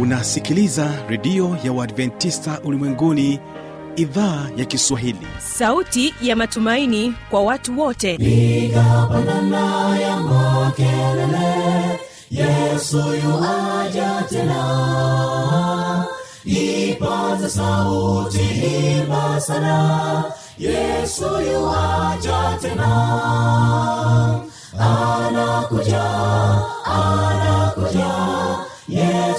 unasikiliza redio ya uadventista ulimwenguni idhaa ya kiswahili. Sauti ya matumaini kwa watu wote. Piga pandana ya makelele yesu yuaja tena. Ipaze sauti imba sana yesu yuaja tena. Anakuja anakuja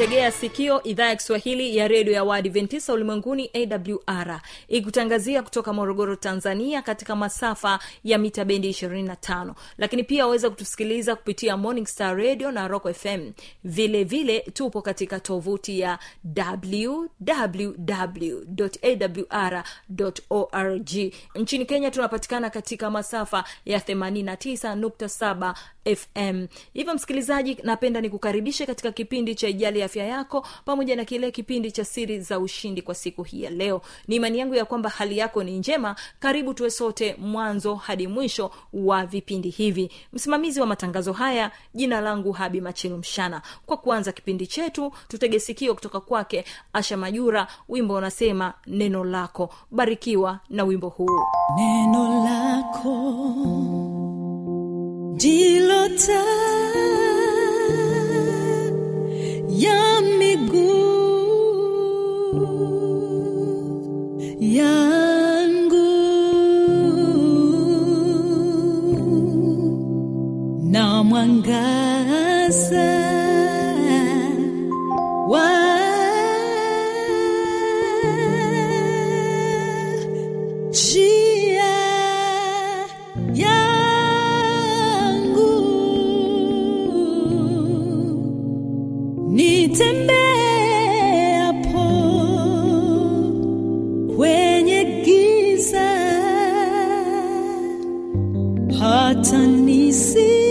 unaitegea sikio idhaa ya kiswahili ya redio ya waadventista ulimwenguni awr ikutangazia kutoka morogoro tanzania katika masafa ya mita bendi 25 lakini pia waweza kutusikiliza kupitia morning star radio na rock fm vile vile tupo katika tovuti ya www awr nchini kenya tunapatikana katika masafa ya 89.7 fm hivyo msikilizaji napenda nikukaribishe katika kipindi cha ijali afya yako pamoja na kile kipindi cha siri za ushindi kwa siku hii ya leo. Ni imani yangu ya kwamba hali yako ni njema. Karibu tuwe sote mwanzo hadi mwisho wa vipindi hivi. Msimamizi wa matangazo haya jina langu habi machilu mshana. Kwa kuanza kipindi chetu tutege sikio kutoka kwake asha majura. Wimbo unasema neno lako. Barikiwa na wimbo huu. Neno lako ndilo taa ya miguu yangu hata nisione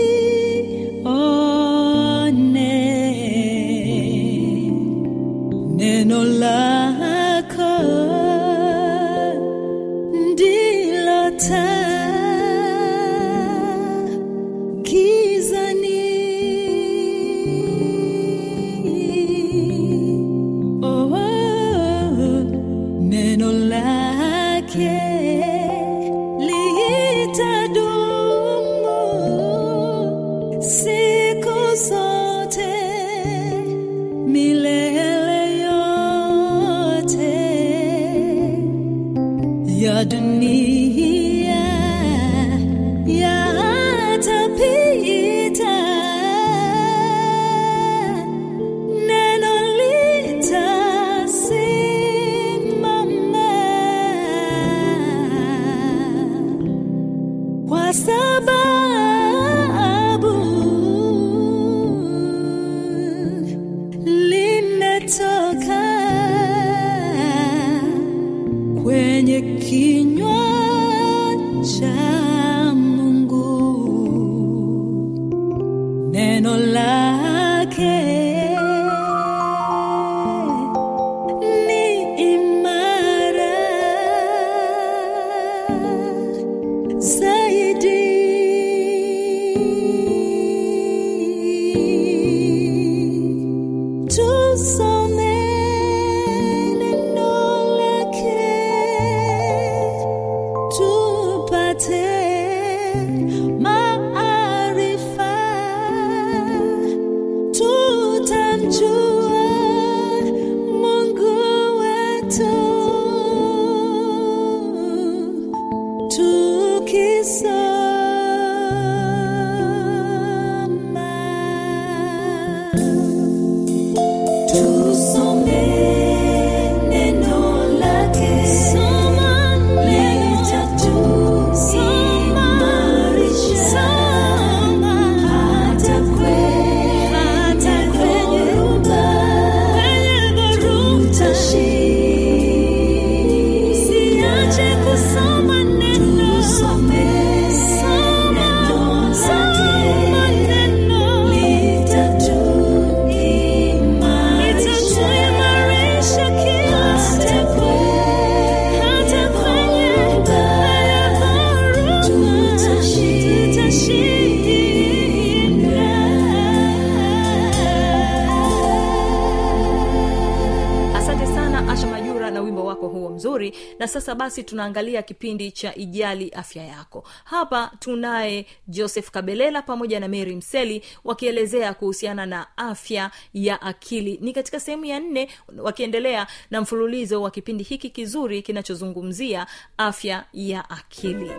sasa basi tunaangalia kipindi cha ijali afya yako. Hapa tunaye joseph kabelela pamoja na mary mseli wakielezea kuhusiana na afya ya akili. Ni katika sehemu ya nne wakiendelea na mfululizo wa kipindi hiki kizuri kinachozungumzia afya ya akili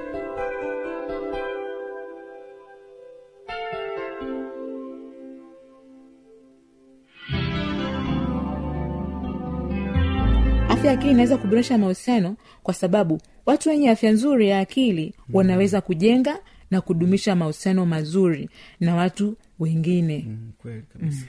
afya ya akili inaweza kuboresha mahusiano kwa sababu watu wenye afya nzuri ya akili wanaweza kujenga na kudumisha mahusiano mazuri na watu wengine. Mm, kweli kabisa.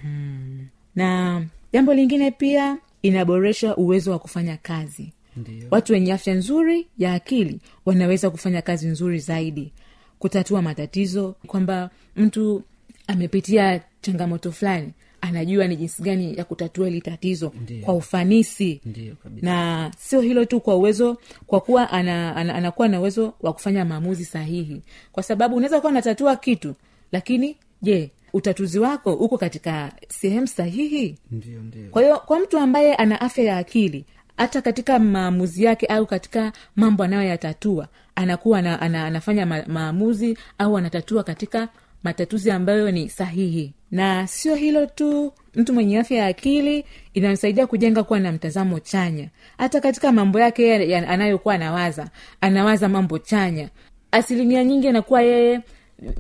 Na jambo lingine pia inaboresha uwezo wa kufanya kazi. Ndiyo. watu wenye afya nzuri ya akili wanaweza kufanya kazi nzuri zaidi. Kutatua matatizo kwamba mtu amepitia changamoto fulani anajua ni jinsi gani ya kutatua hili tatizo Ndiyo. kwa ufanisi Ndiyo kabisa. na sio hilo tu kwa uwezo kwa kuwa ana, ana, anakuwa na uwezo wa kufanya maamuzi sahihi kwa sababu unaweza kuwa unatatua kitu lakini je utatuzi wako uko katika sehemu sahihi Ndiyo, ndiyo. kwa hiyo kwa mtu ambaye ana afya ya akili hata katika maamuzi yake au katika mambo anayoyatatua anakuwa ana, ana, anafanya ma, maamuzi au anatatua katika matatuzi ambayo ni sahihi. Na sio hilo tu mtu mwenye afya ya akili inamsaidia kujenga kuwa na mtazamo chanya. Hata katika mambo yake ya- ya- anayokuwa anawaza anawaza mambo chanya. Asilimia nyingi anakuwa yeye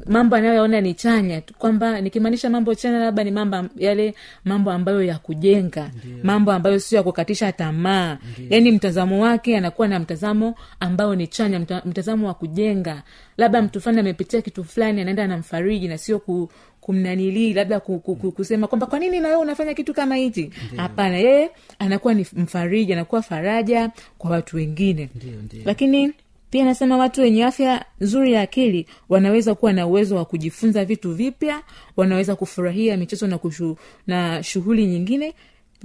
mambo anayoyaona ni chanya tu, kwamba nikimaanisha mambo chanya labda ni mambo yale mambo ambayo ya kujenga mambo ambayo sio ya kukatisha tamaa. Yaani mtazamo wake anakuwa na mtazamo ambao ni chanya mta, mtazamo wa kujenga. Labda mtu fulani amepitia kitu fulani anaenda anamfariji na sio ku, kumnanilii labda ku, ku, ku, kusema kwamba kwa nini nawe unafanya kitu kama hichi? Hapana yeye anakuwa ni mfariji anakuwa faraja kwa watu wengine. Ndiyo, ndiyo. lakini pia nasema watu wenye afya nzuri ya akili wanaweza kuwa na uwezo wa kujifunza vitu vipya wanaweza kufurahia michezo na, na shughuli nyingine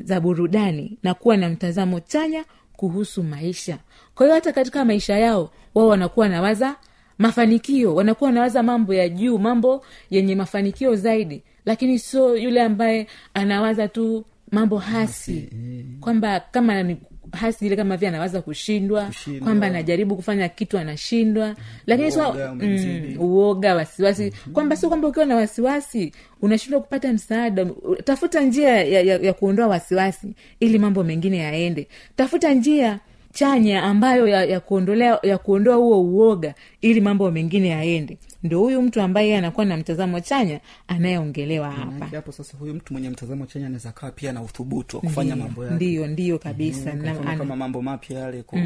za burudani na kuwa na mtazamo chanya kuhusu maisha. Kwa hiyo hata katika maisha yao wao wanakuwa nawaza mafanikio wanakuwa wanawaza mambo ya juu mambo yenye mafanikio zaidi. Lakini sio yule ambaye anawaza tu mambo hasi. Kwamba kama ni hasi ile kama vile anawaza kushindwa Kushindwa. kwamba anajaribu kufanya kitu anashindwa. Lakini Uoga mm, uoga wasiwasi. Kwamba sio kwamba ukiwa na wasiwasi unashindwa kupata msaada. Tafuta njia ya, ya, ya kuondoa wasiwasi ili mambo mengine yaende. Tafuta njia chanya ambayo ya, ya kuondolea ya kuondoa huo uoga ili mambo mengine yaende ndo huyu mtu ambaye anakuwa na mtazamo chanya anayeongelewa hapa. hapo sasa huyu mtu mwenye mtazamo chanya anaweza kawa pia na uthubutu wa kufanya Ndiyo, mambo yake. ndiyo ndiyo kabisa. Mm, Na- ana- kama mambo mapya yale ku-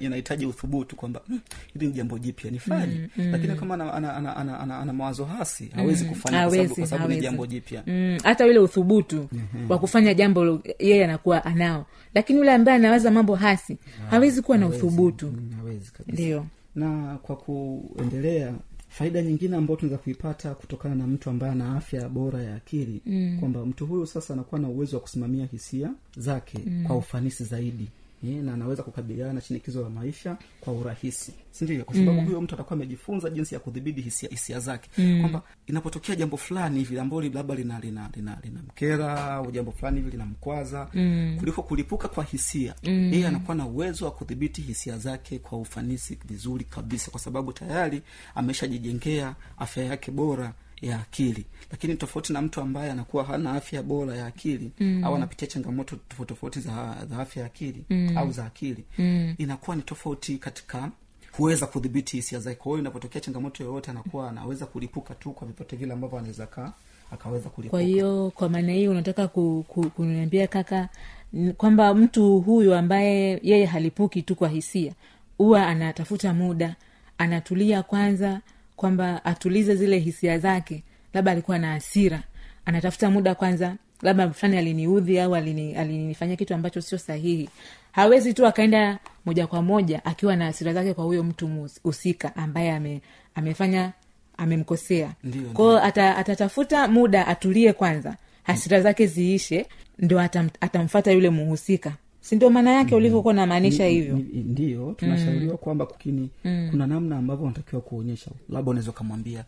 inahitaji uthubutu kwamba "Mm, hili ni jambo jipya nifanye. Lakini kama ana, ana, ana, ana, ana, ana mawazo hasi hawezi kufanya kwa sababu- kwa sababu ni jambo jipya. Mm, hata yule uthubutu wa kufanya jambo yeye anakuwa anao. Lakini yule ambaye anawaza mambo hasi hawezi kuwa na uthubutu. Mm, ndio. Na kwa kuendelea faida nyingine ambayo tunaweza kuipata kutokana na mtu ambaye ana afya bora ya akili mm. kwamba mtu huyu sasa anakuwa na uwezo wa kusimamia hisia zake mm. kwa ufanisi zaidi Eh, na anaweza kukabiliana na shinikizo la maisha kwa urahisi sindio kwa sababu mm. huyo mtu atakuwa amejifunza jinsi ya kudhibiti hisia, hisia zake mm. kwamba inapotokea jambo fulani hivi ambalo labda lina lina lina linamkera au jambo fulani hivi linamkwaza mm. kuliko kulipuka kwa hisia mm. yeye anakuwa na uwezo wa kudhibiti hisia zake kwa ufanisi vizuri kabisa kwa sababu tayari ameshajijengea afya yake bora ya akili lakini tofauti na mtu ambaye anakuwa hana afya bora ya akili mm. au anapitia changamoto tofauti tofauti za, za afya ya akili mm. au za akili mm. inakuwa ni tofauti katika kuweza kudhibiti hisia zake kwa hiyo inapotokea changamoto yoyote anakuwa anaweza kulipuka tu kwa vipote vile ambavyo anaweza kaa akaweza kulipuka kwa hiyo kwa maana hiyo unataka ku, ku, kuniambia kaka kwamba mtu huyu ambaye yeye halipuki tu kwa hisia huwa anatafuta muda anatulia kwanza kwamba atulize zile hisia zake labda alikuwa na hasira anatafuta muda kwanza labda fulani aliniudhi au alini- alinifanyia kitu ambacho sio sahihi. Hawezi tu akaenda moja kwa moja akiwa na hasira zake kwa huyo mtu husika ambaye ame, amefanya amemkosea. Kwao ata, atatafuta muda atulie kwanza hasira zake ziishe ndo atam, atamfata yule muhusika si ndio maana yake ulivyokuwa namaanisha Ni- hivyo? ndio tunashauriwa tunashauriwa kwamba kukini kuna namna ambavyo unatakiwa kuonyesha. Labda unaweza ukamwambia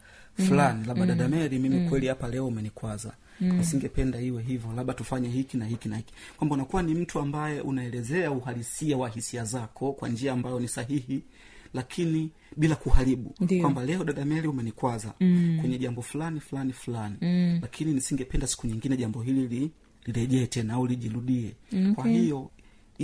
fulani labda dada meri mimi kweli hapa leo umenikwaza. Nisingependa iwe hivyo labda tufanye hiki na hiki na hiki. Kwamba unakuwa ni mtu ambaye unaelezea uhalisia wa hisia zako kwa njia ambayo ni sahihi lakini bila kuharibu. Kwamba leo dada meli umenikwaza mm. kwenye jambo fulani fulani fulani. Mm. lakini nisingependa siku nyingine jambo hili li, lirejee tena au lijirudie. Okay. kwa hiyo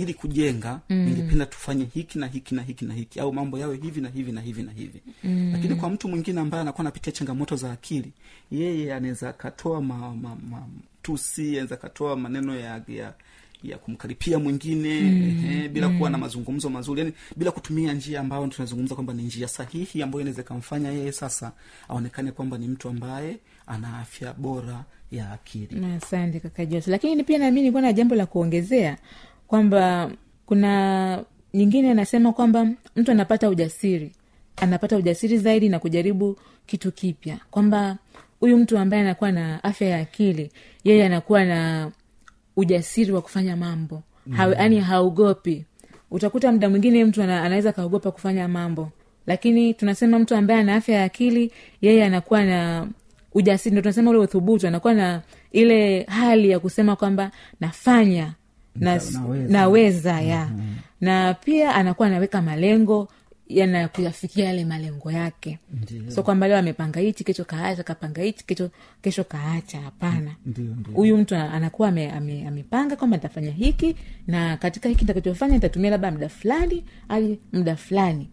ili kujenga mm. ningependa tufanye hiki na hiki na hiki na hiki au mambo yawe hivi na hivi na hivi na hivi mm. lakini kwa mtu mwingine ambaye anakuwa anapitia changamoto za akili yeye anaweza akatoa ma, ma, ma, tusi anaweza akatoa maneno ya, ya ya kumkaripia mwingine mm. eh, bila mm. kuwa na mazungumzo mazuri yani bila kutumia njia ambayo tunazungumza kwamba ni njia sahihi ambayo inaweza ikamfanya yeye sasa aonekane kwamba ni mtu ambaye ana afya bora ya akili asante kaka Jos lakini pia nami nilikuwa na jambo la kuongezea kwamba kuna nyingine anasema kwamba mtu anapata ujasiri anapata ujasiri zaidi na kujaribu kitu kipya. Kwamba huyu mtu ambaye anakuwa na afya ya akili yeye anakuwa na ujasiri wa kufanya mambo. Yaani mm. haogopi. Utakuta mda mwingine mtu ana, anaweza kaogopa kufanya mambo. Lakini tunasema mtu ambaye ana afya ya akili yeye anakuwa na ujasiri. Ndo tunasema ule uthubutu anakuwa na ile hali ya kusema kwamba nafanya na, naweza. naweza ya mm-hmm. na pia anakuwa anaweka malengo yana kuyafikia yale malengo yake Ndiyo. so kwamba leo amepanga hichi kesho kaacha kapanga hichi kesho kesho kaacha hapana ndio huyu mtu anakuwa ame- ame- amepanga kwamba nitafanya hiki na katika hiki nitakachofanya nitatumia labda muda fulani hadi muda fulani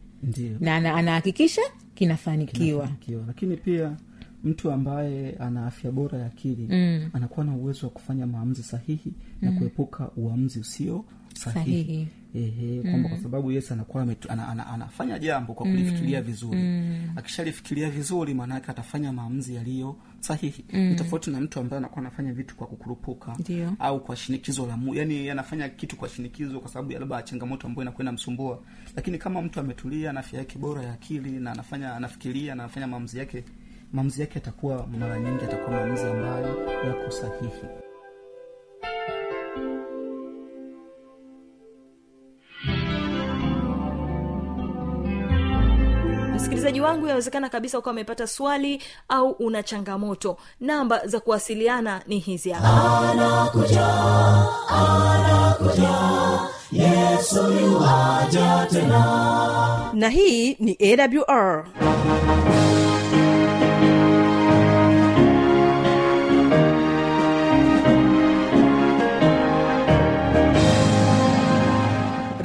na anahakikisha kinafanikiwa Kinafanikiwa. lakini pia mtu ambaye ana afya bora ya akili mm. anakuwa na uwezo wa kufanya maamuzi sahihi na kuepuka uamuzi usio sahihi, Sahihi. Ehe, kwamba kwa sababu yesu anakuwa ana, ana, anafanya jambo kwa kulifikiria vizuri. Akishalifikiria vizuri maanaake atafanya maamuzi yaliyo sahihi. Ni tofauti na mtu ambaye anakuwa anafanya vitu kwa kukurupuka Dio. au kwa shinikizo la mu yani anafanya kitu kwa shinikizo kwa sababu ya labda changamoto ambayo inakuwa inamsumbua. Lakini kama mtu ametulia na afya yake bora ya akili na anafanya anafikiria na anafanya maamuzi yake maamuzi yake yatakuwa mara nyingi yatakuwa maamuzi ambayo yako sahihi. Msikilizaji wangu yawezekana kabisa ukawa umepata swali au una changamoto. Namba za kuwasiliana ni hizi hapa. Yuaja tena. Na hii ni awr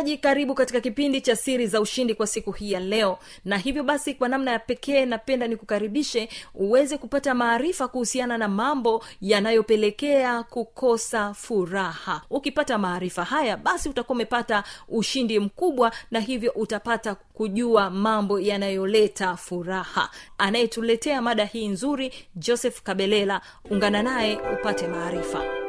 msikilizaji karibu katika kipindi cha siri za ushindi kwa siku hii ya leo. Na hivyo basi kwa namna ya pekee napenda nikukaribishe uweze kupata maarifa kuhusiana na mambo yanayopelekea kukosa furaha. Ukipata maarifa haya basi utakuwa umepata ushindi mkubwa na hivyo utapata kujua mambo yanayoleta furaha. Anayetuletea mada hii nzuri joseph kabelela. Ungana naye upate maarifa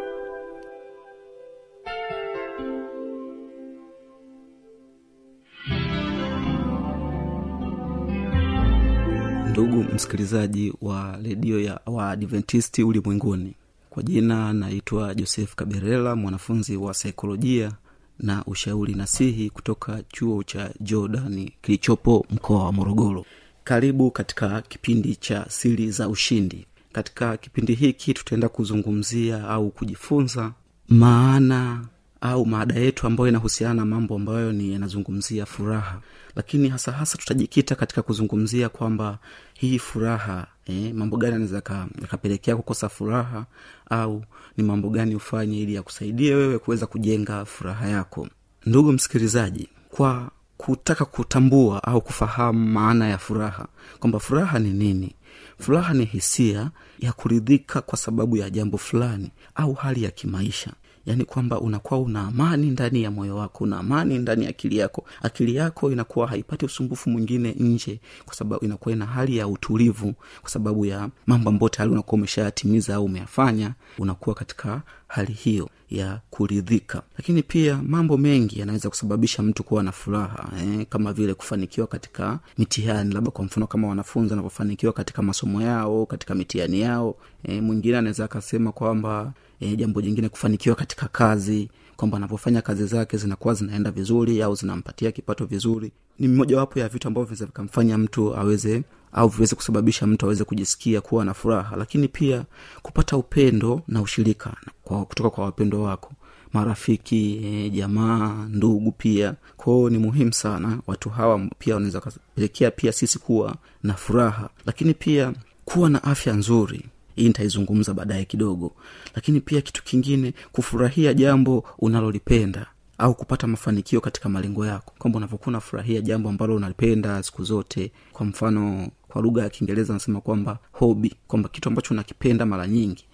msikilizaji wa redio ya waadventisti ulimwenguni. Kwa jina naitwa joseph kaberela mwanafunzi wa saikolojia na ushauri nasihi kutoka chuo cha jordani kilichopo mkoa wa morogoro. Karibu katika kipindi cha siri za ushindi. Katika kipindi hiki tutaenda kuzungumzia au kujifunza maana au maada yetu ambayo inahusiana na mambo ambayo ni yanazungumzia furaha. Lakini hasa hasa tutajikita katika kuzungumzia kwamba hii furaha eh, mambo gani anaweza yaka- yakapelekea kukosa furaha au ni mambo gani ufanye ili yakusaidie wewe kuweza kujenga furaha yako. Ndugu msikilizaji kwa kutaka kutambua au kufahamu maana ya furaha kwamba furaha ni nini? Furaha ni hisia ya kuridhika kwa sababu ya jambo fulani au hali ya kimaisha yaani kwamba unakuwa una amani ndani ya moyo wako una amani ndani ya akili yako. Akili yako inakuwa haipati usumbufu mwingine nje kwa sababu inakuwa ina hali ya utulivu kwa sababu ya mambo ambayo tayari unakuwa umeshayatimiza au umeyafanya unakuwa katika hali hiyo ya kuridhika. Lakini pia mambo mengi yanaweza kusababisha mtu kuwa na furaha eh, kama vile kufanikiwa katika mitihani labda kwa mfano kama wanafunzi wanavyofanikiwa katika masomo yao katika mitihani yao eh, mwingine anaweza akasema kwamba eh, jambo jingine kufanikiwa katika kazi kwamba anavyofanya kazi zake zinakuwa zinaenda vizuri au zinampatia kipato vizuri. Ni mojawapo ya vitu ambavyo vinaweza vikamfanya mtu aweze au viweze kusababisha mtu aweze kujisikia kuwa na furaha lakini pia kupata upendo na ushirika kwa, kutoka kwa wapendo wako marafiki e, jamaa ndugu pia. Kwao ni muhimu sana watu hawa pia wanaweza wakapelekea pia sisi kuwa na furaha lakini pia kuwa na afya nzuri. Hii nitaizungumza baadaye kidogo lakini pia kitu kingine kufurahia jambo unalolipenda au kupata mafanikio katika malengo yako. Kwamba unavyokuwa unafurahia jambo ambalo unalipenda siku zote. Kwa mfano kwa lugha ya kiingereza anasema kwamba hobi kwamba kitu ambacho unakipenda mara nyingi.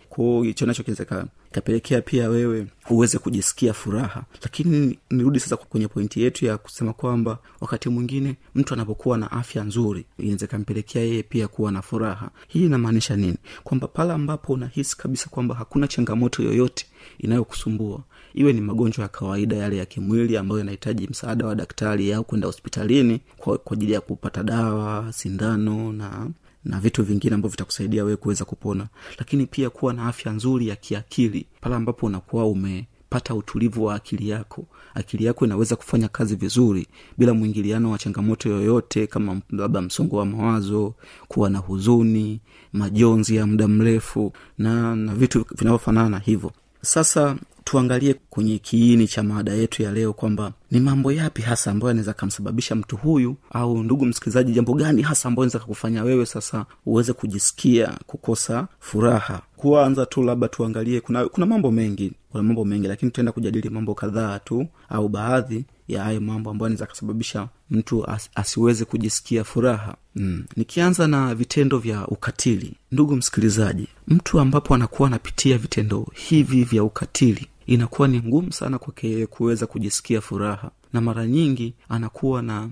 Hicho nacho kinaweza ikapelekea pia wewe uweze kujisikia furaha. Lakini nirudi sasa kwenye pointi yetu ya kusema kwamba wakati mwingine mtu anapokuwa na afya nzuri inaweza kampelekea yeye pia kuwa na furaha. Hii inamaanisha nini? Kwamba pale ambapo unahisi kabisa kwamba hakuna changamoto yoyote inayokusumbua iwe ni magonjwa ya kawaida yale ya kimwili ambayo yanahitaji msaada wa daktari au kwenda hospitalini kwa, ajili ya kupata dawa sindano na na vitu vingine ambavyo vitakusaidia wewe kuweza kupona. Lakini pia kuwa na afya nzuri ya kiakili pale ambapo unakuwa umepata utulivu wa akili yako. Akili yako inaweza kufanya kazi vizuri bila mwingiliano wa changamoto yoyote kama labda msongo wa mawazo kuwa na huzuni majonzi ya muda mrefu na na vitu vinavyofanana na hivyo sasa tuangalie kwenye kiini cha maada yetu ya leo kwamba ni mambo yapi hasa ambayo anaweza akamsababisha mtu huyu au ndugu msikilizaji jambo gani hasa ambayo anaweza kakufanya wewe sasa uweze kujisikia kukosa furaha? Kuanza tu labda tuangalie kuna kuna mambo mengi kuna mambo mengi lakini tutaenda kujadili mambo kadhaa tu au baadhi ya hayo mambo ambayo anaweza akasababisha mtu as, asiweze kujisikia furaha. Mm. nikianza na vitendo vya ukatili ndugu msikilizaji mtu ambapo anakuwa anapitia vitendo hivi vya ukatili inakuwa ni ngumu sana kwake yeye kuweza kujisikia furaha. Na mara nyingi anakuwa na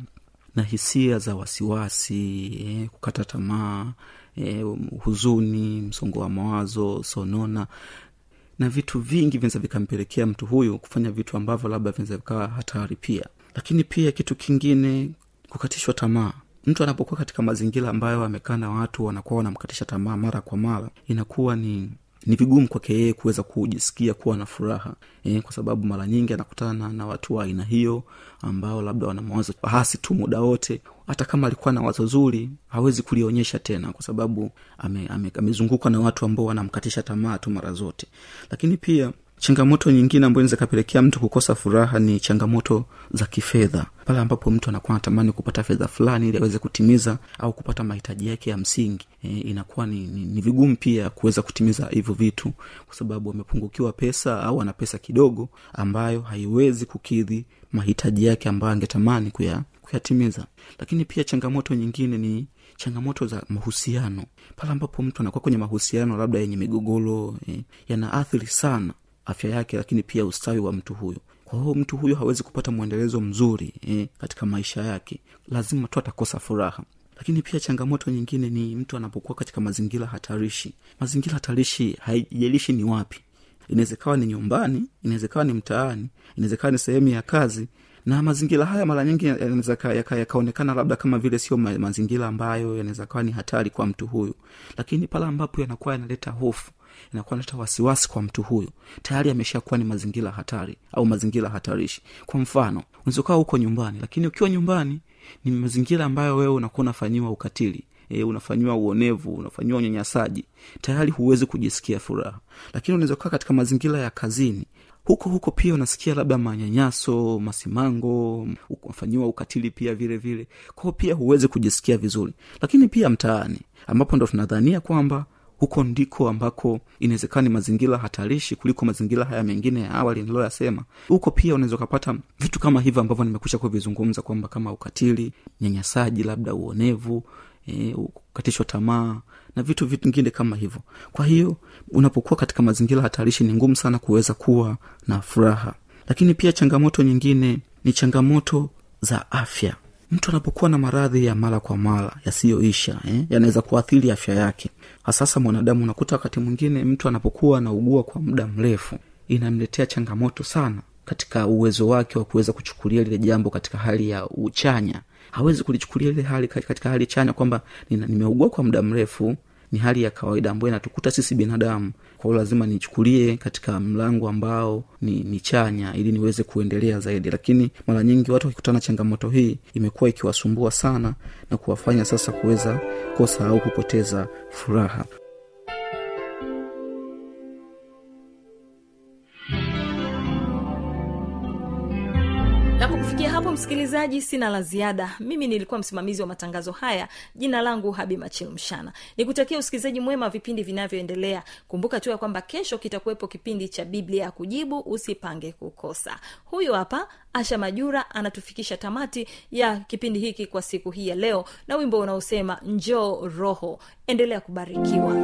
na hisia za wasiwasi eh, kukata tamaa eh, huzuni msongo wa mawazo sonona na vitu vingi vinaweza vikampelekea mtu huyu kufanya vitu ambavyo labda vinaweza vikawa hatari pia. Lakini pia kitu kingine kukatishwa tamaa. Mtu anapokuwa katika mazingira ambayo amekaa na watu wanakuwa wanamkatisha tamaa mara kwa mara inakuwa ni ni vigumu kwake yeye kuweza kujisikia kuwa na furaha e, kwa sababu mara nyingi anakutana na watu wa aina hiyo ambao labda wana mawazo hasi tu muda wote. Hata kama alikuwa na wazo zuri hawezi kulionyesha tena kwa sababu amezungukwa ame, ame na watu ambao wanamkatisha tamaa tu mara zote. Lakini pia changamoto nyingine ambayo inaweza kapelekea mtu kukosa furaha ni changamoto za kifedha. Pale ambapo mtu anakuwa anatamani kupata fedha fulani ili aweze kutimiza au kupata mahitaji yake ya msingi e, inakuwa ni, ni, ni vigumu pia kuweza kutimiza hivyo vitu kwa sababu amepungukiwa pesa au ana pesa kidogo ambayo haiwezi kukidhi mahitaji yake ambayo angetamani kuya kuyatimiza. Lakini pia changamoto nyingine ni changamoto za mahusiano. Pale ambapo mtu anakuwa kwenye mahusiano labda yenye migogoro eh, yanaathiri sana afya yake lakini pia ustawi wa mtu huyo. Kwa hiyo mtu huyo hawezi kupata mwendelezo mzuri eh, katika maisha yake. Lazima tu atakosa furaha. Lakini pia changamoto nyingine ni mtu anapokuwa katika mazingira hatarishi. Mazingira hatarishi haijalishi ni wapi. Inawezekawa ni nyumbani inawezekawa ni mtaani inawezekawa ni sehemu ya kazi. Na mazingira haya mara nyingi yakaonekana labda kama vile sio ma, mazingira ambayo yanaweza kawa ni hatari kwa mtu huyu. Lakini pale ambapo yanakuwa yanaleta hofu inakuwa naleta wasiwasi kwa mtu huyu. Tayari ameshakuwa ni mazingira hatari au mazingira hatarishi. Kwa mfano unazokaa huko nyumbani lakini ukiwa nyumbani ni mazingira ambayo wewe unakuwa unafanyiwa ukatili e, unafanyiwa uonevu unafanyiwa unyanyasaji. Tayari huwezi kujisikia furaha. Lakini unaweza katika mazingira ya kazini huko huko pia unasikia labda manyanyaso masimango unafanyiwa ukatili pia vile vile. Kwao pia huwezi kujisikia vizuri. Lakini pia mtaani ambapo ndo tunadhania kwamba huko ndiko ambako inawezekana ni mazingira hatarishi kuliko mazingira haya mengine ya awali niliyoyasema. Huko pia unaweza ukapata vitu kama hivyo ambavyo nimekusha kuvizungumza kwamba kama ukatili nyanyasaji labda uonevu e, kukatishwa tamaa na vitu vingine kama hivyo. Kwa hiyo unapokuwa katika mazingira hatarishi ni ngumu sana kuweza kuwa na furaha. Lakini pia changamoto nyingine ni changamoto za afya mtu anapokuwa na maradhi ya mara kwa mara yasiyoisha eh, yanaweza kuathiri afya yake. Hasasa mwanadamu unakuta wakati mwingine mtu anapokuwa anaugua kwa muda mrefu inamletea changamoto sana katika uwezo wake wa kuweza kuchukulia lile jambo katika hali ya uchanya. Hawezi kulichukulia ile hali katika hali chanya kwamba nimeugua kwa muda mrefu ni hali ya kawaida ambayo inatukuta sisi binadamu kwa hiyo lazima nichukulie katika mlango ambao ni, ni chanya ili niweze kuendelea zaidi. Lakini mara nyingi watu wakikutana changamoto hii imekuwa ikiwasumbua sana na kuwafanya sasa kuweza kosa au kupoteza furaha msikilizaji sina la ziada. Mimi nilikuwa msimamizi wa matangazo haya. Jina langu habi machil mshana. Nikutakia usikilizaji mwema vipindi vinavyoendelea. Kumbuka tu ya kwamba kesho kitakuwepo kipindi cha biblia ya kujibu usipange kukosa. Huyu hapa asha majura anatufikisha tamati ya kipindi hiki kwa siku hii ya leo na wimbo unaosema njoo roho. Endelea kubarikiwa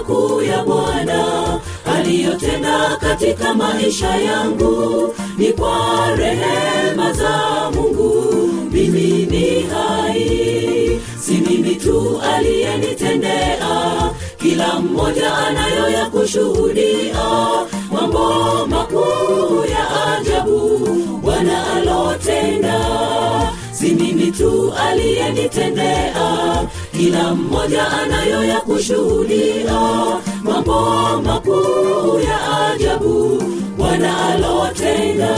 makuu ya bwana aliyotenda katika maisha yangu ni kwa rehema za mungu. Mimi ni hai. Si mimi tu aliyenitendea. Kila mmoja anayo ya kushuhudia. Mambo makuu ya ajabu bwana alotenda si mimi tu aliyenitendea kila mmoja anayo ya kushuhudia. Mambo makuu ya ajabu bwana alotenda